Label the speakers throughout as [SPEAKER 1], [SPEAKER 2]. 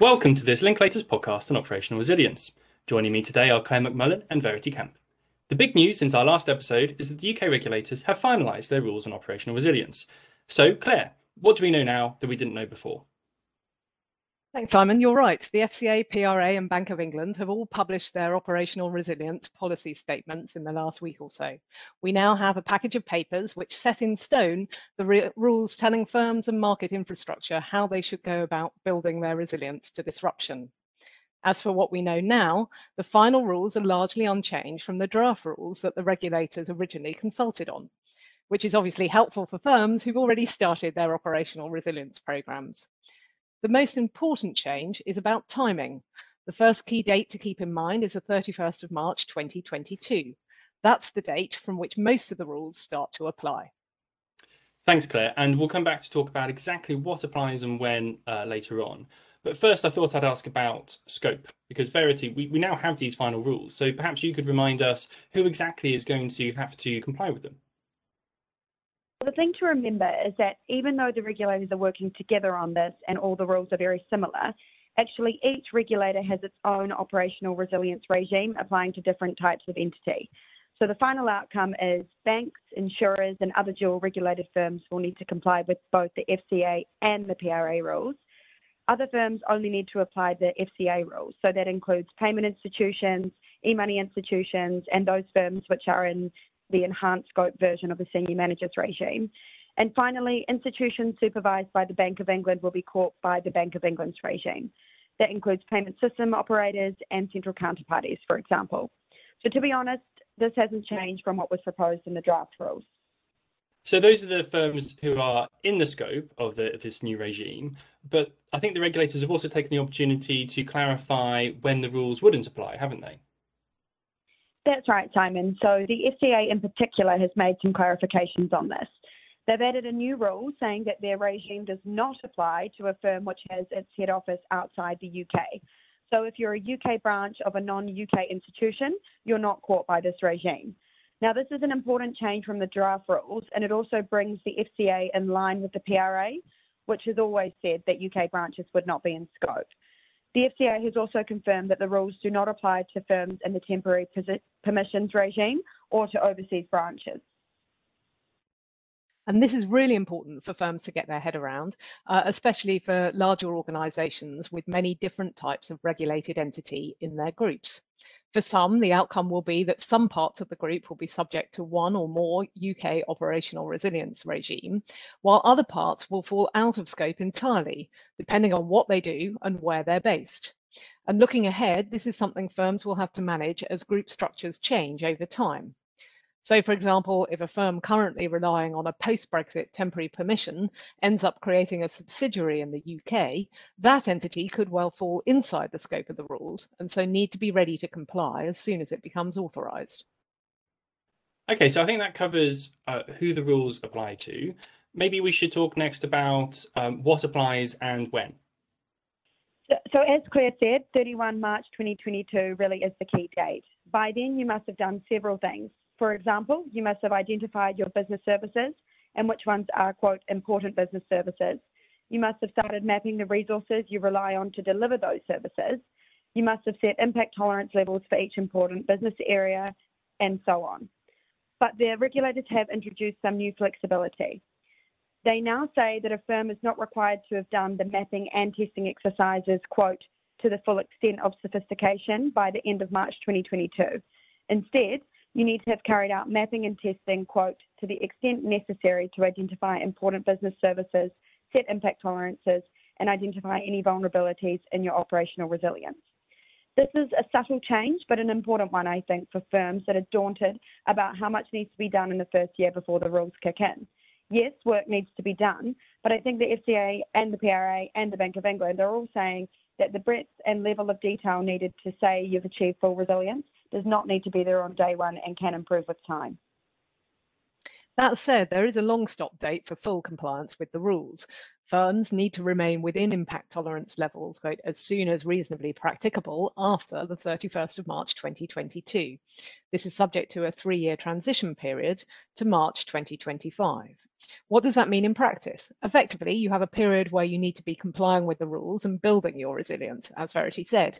[SPEAKER 1] Welcome to this Linklaters podcast on operational resilience. Joining me today are Clare McMullen and Verity Kemp. The big news since our last episode is that the UK regulators have finalised their rules on operational resilience. So, Clare, what do we know now that we didn't know before?
[SPEAKER 2] Thanks, Simon. You're right. The FCA, PRA, and Bank of England have all published their operational resilience policy statements in the last week or so. We now have a package of papers which set in stone the rules telling firms and market infrastructure how they should go about building their resilience to disruption. As for what we know now, the final rules are largely unchanged from the draft rules that the regulators originally consulted on, which is obviously helpful for firms who've already started their operational resilience programs. The most important change is about timing. The first key date to keep in mind is the 31st of March 2022. That's the date from which most of the rules start to apply.
[SPEAKER 1] Thanks, Clare. And we'll come back to talk about exactly what applies and when uh, later on. But first, I thought I'd ask about scope because Verity, we, we now have these final rules. So perhaps you could remind us who exactly is going to have to comply with them.
[SPEAKER 3] The thing to remember is that even though the regulators are working together on this and all the rules are very similar, actually each regulator has its own operational resilience regime applying to different types of entity. So the final outcome is banks, insurers, and other dual regulated firms will need to comply with both the FCA and the PRA rules. Other firms only need to apply the FCA rules. So that includes payment institutions, e money institutions, and those firms which are in the enhanced scope version of the senior managers regime. And finally, institutions supervised by the Bank of England will be caught by the Bank of England's regime. That includes payment system operators and central counterparties, for example. So, to be honest, this hasn't changed from what was proposed in the draft rules.
[SPEAKER 1] So those are the firms who are in the scope of, the, this new regime, but I think the regulators have also taken the opportunity to clarify when the rules wouldn't apply, haven't they?
[SPEAKER 3] That's right, Simon. So the FCA in particular has made some clarifications on this. They've added a new rule saying that their regime does not apply to a firm which has its head office outside the UK. So if you're a UK branch of a non UK institution, you're not caught by this regime. Now, this is an important change from the draft rules, and it also brings the FCA in line with the PRA, which has always said that UK branches would not be in scope. The FCA has also confirmed that the rules do not apply to firms in the temporary permissions regime or to overseas branches.
[SPEAKER 2] And this is really important for firms to get their head around, uh, especially for larger organisations with many different types of regulated entity in their groups. For some, the outcome will be that some parts of the group will be subject to one or more UK operational resilience regime, while other parts will fall out of scope entirely, depending on what they do and where they're based. And looking ahead, this is something firms will have to manage as group structures change over time. So, for example, if a firm currently relying on a post Brexit temporary permission ends up creating a subsidiary in the UK, that entity could well fall inside the scope of the rules and so need to be ready to comply as soon as it becomes authorised.
[SPEAKER 1] Okay, so I think that covers uh, who the rules apply to. Maybe we should talk next about um, what applies and when.
[SPEAKER 3] So, so, as Clare said, 31 March 2022 really is the key date. By then, you must have done several things. For example, you must have identified your business services and which ones are, quote, important business services. You must have started mapping the resources you rely on to deliver those services. You must have set impact tolerance levels for each important business area and so on. But the regulators have introduced some new flexibility. They now say that a firm is not required to have done the mapping and testing exercises, quote, to the full extent of sophistication by the end of March 2022. Instead, you need to have carried out mapping and testing, quote, to the extent necessary to identify important business services, set impact tolerances, and identify any vulnerabilities in your operational resilience. This is a subtle change, but an important one, I think, for firms that are daunted about how much needs to be done in the first year before the rules kick in. Yes, work needs to be done, but I think the FCA and the PRA and the Bank of England are all saying that the breadth and level of detail needed to say you've achieved full resilience does not need to be there on day one and can improve with time.
[SPEAKER 2] That said, there is a long stop date for full compliance with the rules. Firms need to remain within impact tolerance levels quote, as soon as reasonably practicable after the 31st of March 2022. This is subject to a three-year transition period to March 2025. What does that mean in practice? Effectively, you have a period where you need to be complying with the rules and building your resilience, as Verity said.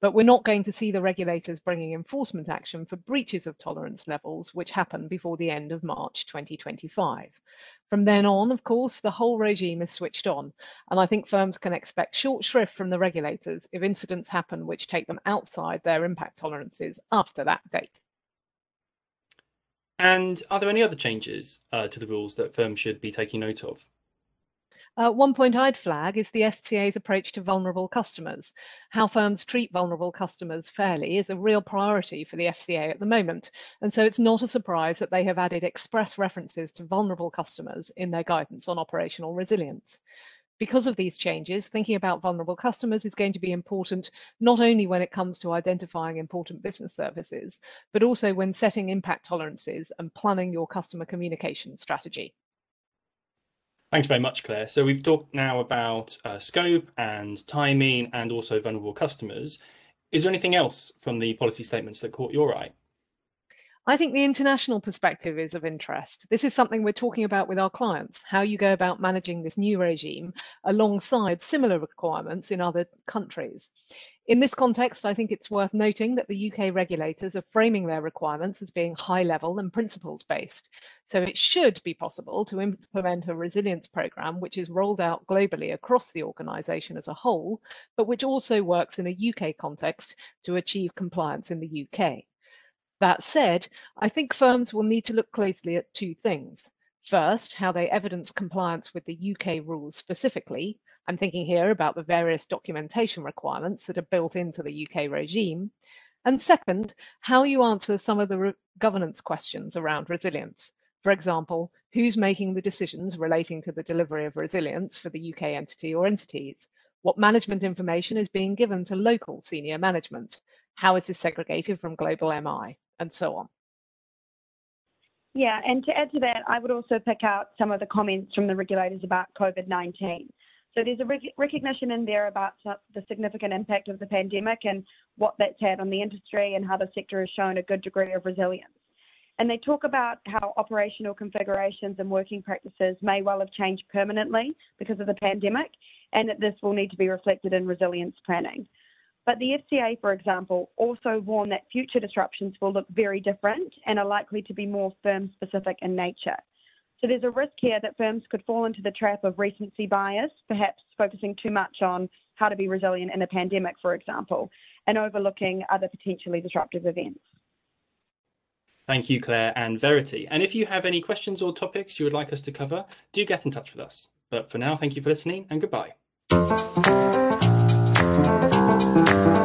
[SPEAKER 2] But we're not going to see the regulators bringing enforcement action for breaches of tolerance levels, which happen before the end of March 2025. From then on, of course, the whole regime is switched on, and I think firms can expect short shrift from the regulators if incidents happen which take them outside their impact tolerances after that date.
[SPEAKER 1] And are there any other changes uh, to the rules that firms should be taking note of?
[SPEAKER 2] Uh, one point I'd flag is the FCA's approach to vulnerable customers. How firms treat vulnerable customers fairly is a real priority for the FCA at the moment, and so it's not a surprise that they have added express references to vulnerable customers in their guidance on operational resilience. Because of these changes, thinking about vulnerable customers is going to be important not only when it comes to identifying important business services, but also when setting impact tolerances and planning your customer communication strategy.
[SPEAKER 1] Thanks very much, Clare. So we've talked now about uh, scope and timing and also vulnerable customers. Is there anything else from the policy statements that caught your eye?
[SPEAKER 2] I think the international perspective is of interest. This is something we're talking about with our clients, how you go about managing this new regime alongside similar requirements in other countries. In this context, I think it's worth noting that the UK regulators are framing their requirements as being high level and principles based. So it should be possible to implement a resilience programme which is rolled out globally across the organisation as a whole, but which also works in a UK context to achieve compliance in the UK. That said, I think firms will need to look closely at two things. First, how they evidence compliance with the UK rules specifically, I'm thinking here about the various documentation requirements that are built into the UK regime. And second, how you answer some of the governance questions around resilience. For example, who's making the decisions relating to the delivery of resilience for the UK entity or entities? What management information is being given to local senior management? How is this segregated from global MI? And so on.
[SPEAKER 3] Yeah, and to add to that, I would also pick out some of the comments from the regulators about COVID 19. So there's a rec- recognition in there about the significant impact of the pandemic and what that's had on the industry and how the sector has shown a good degree of resilience. And they talk about how operational configurations and working practices may well have changed permanently because of the pandemic, and that this will need to be reflected in resilience planning. But the FCA, for example, also warned that future disruptions will look very different and are likely to be more firm specific in nature. So there's a risk here that firms could fall into the trap of recency bias, perhaps focusing too much on how to be resilient in a pandemic, for example, and overlooking other potentially disruptive events.
[SPEAKER 1] Thank you, Clare and Verity. And if you have any questions or topics you would like us to cover, do get in touch with us. But for now, thank you for listening and goodbye. Thank you.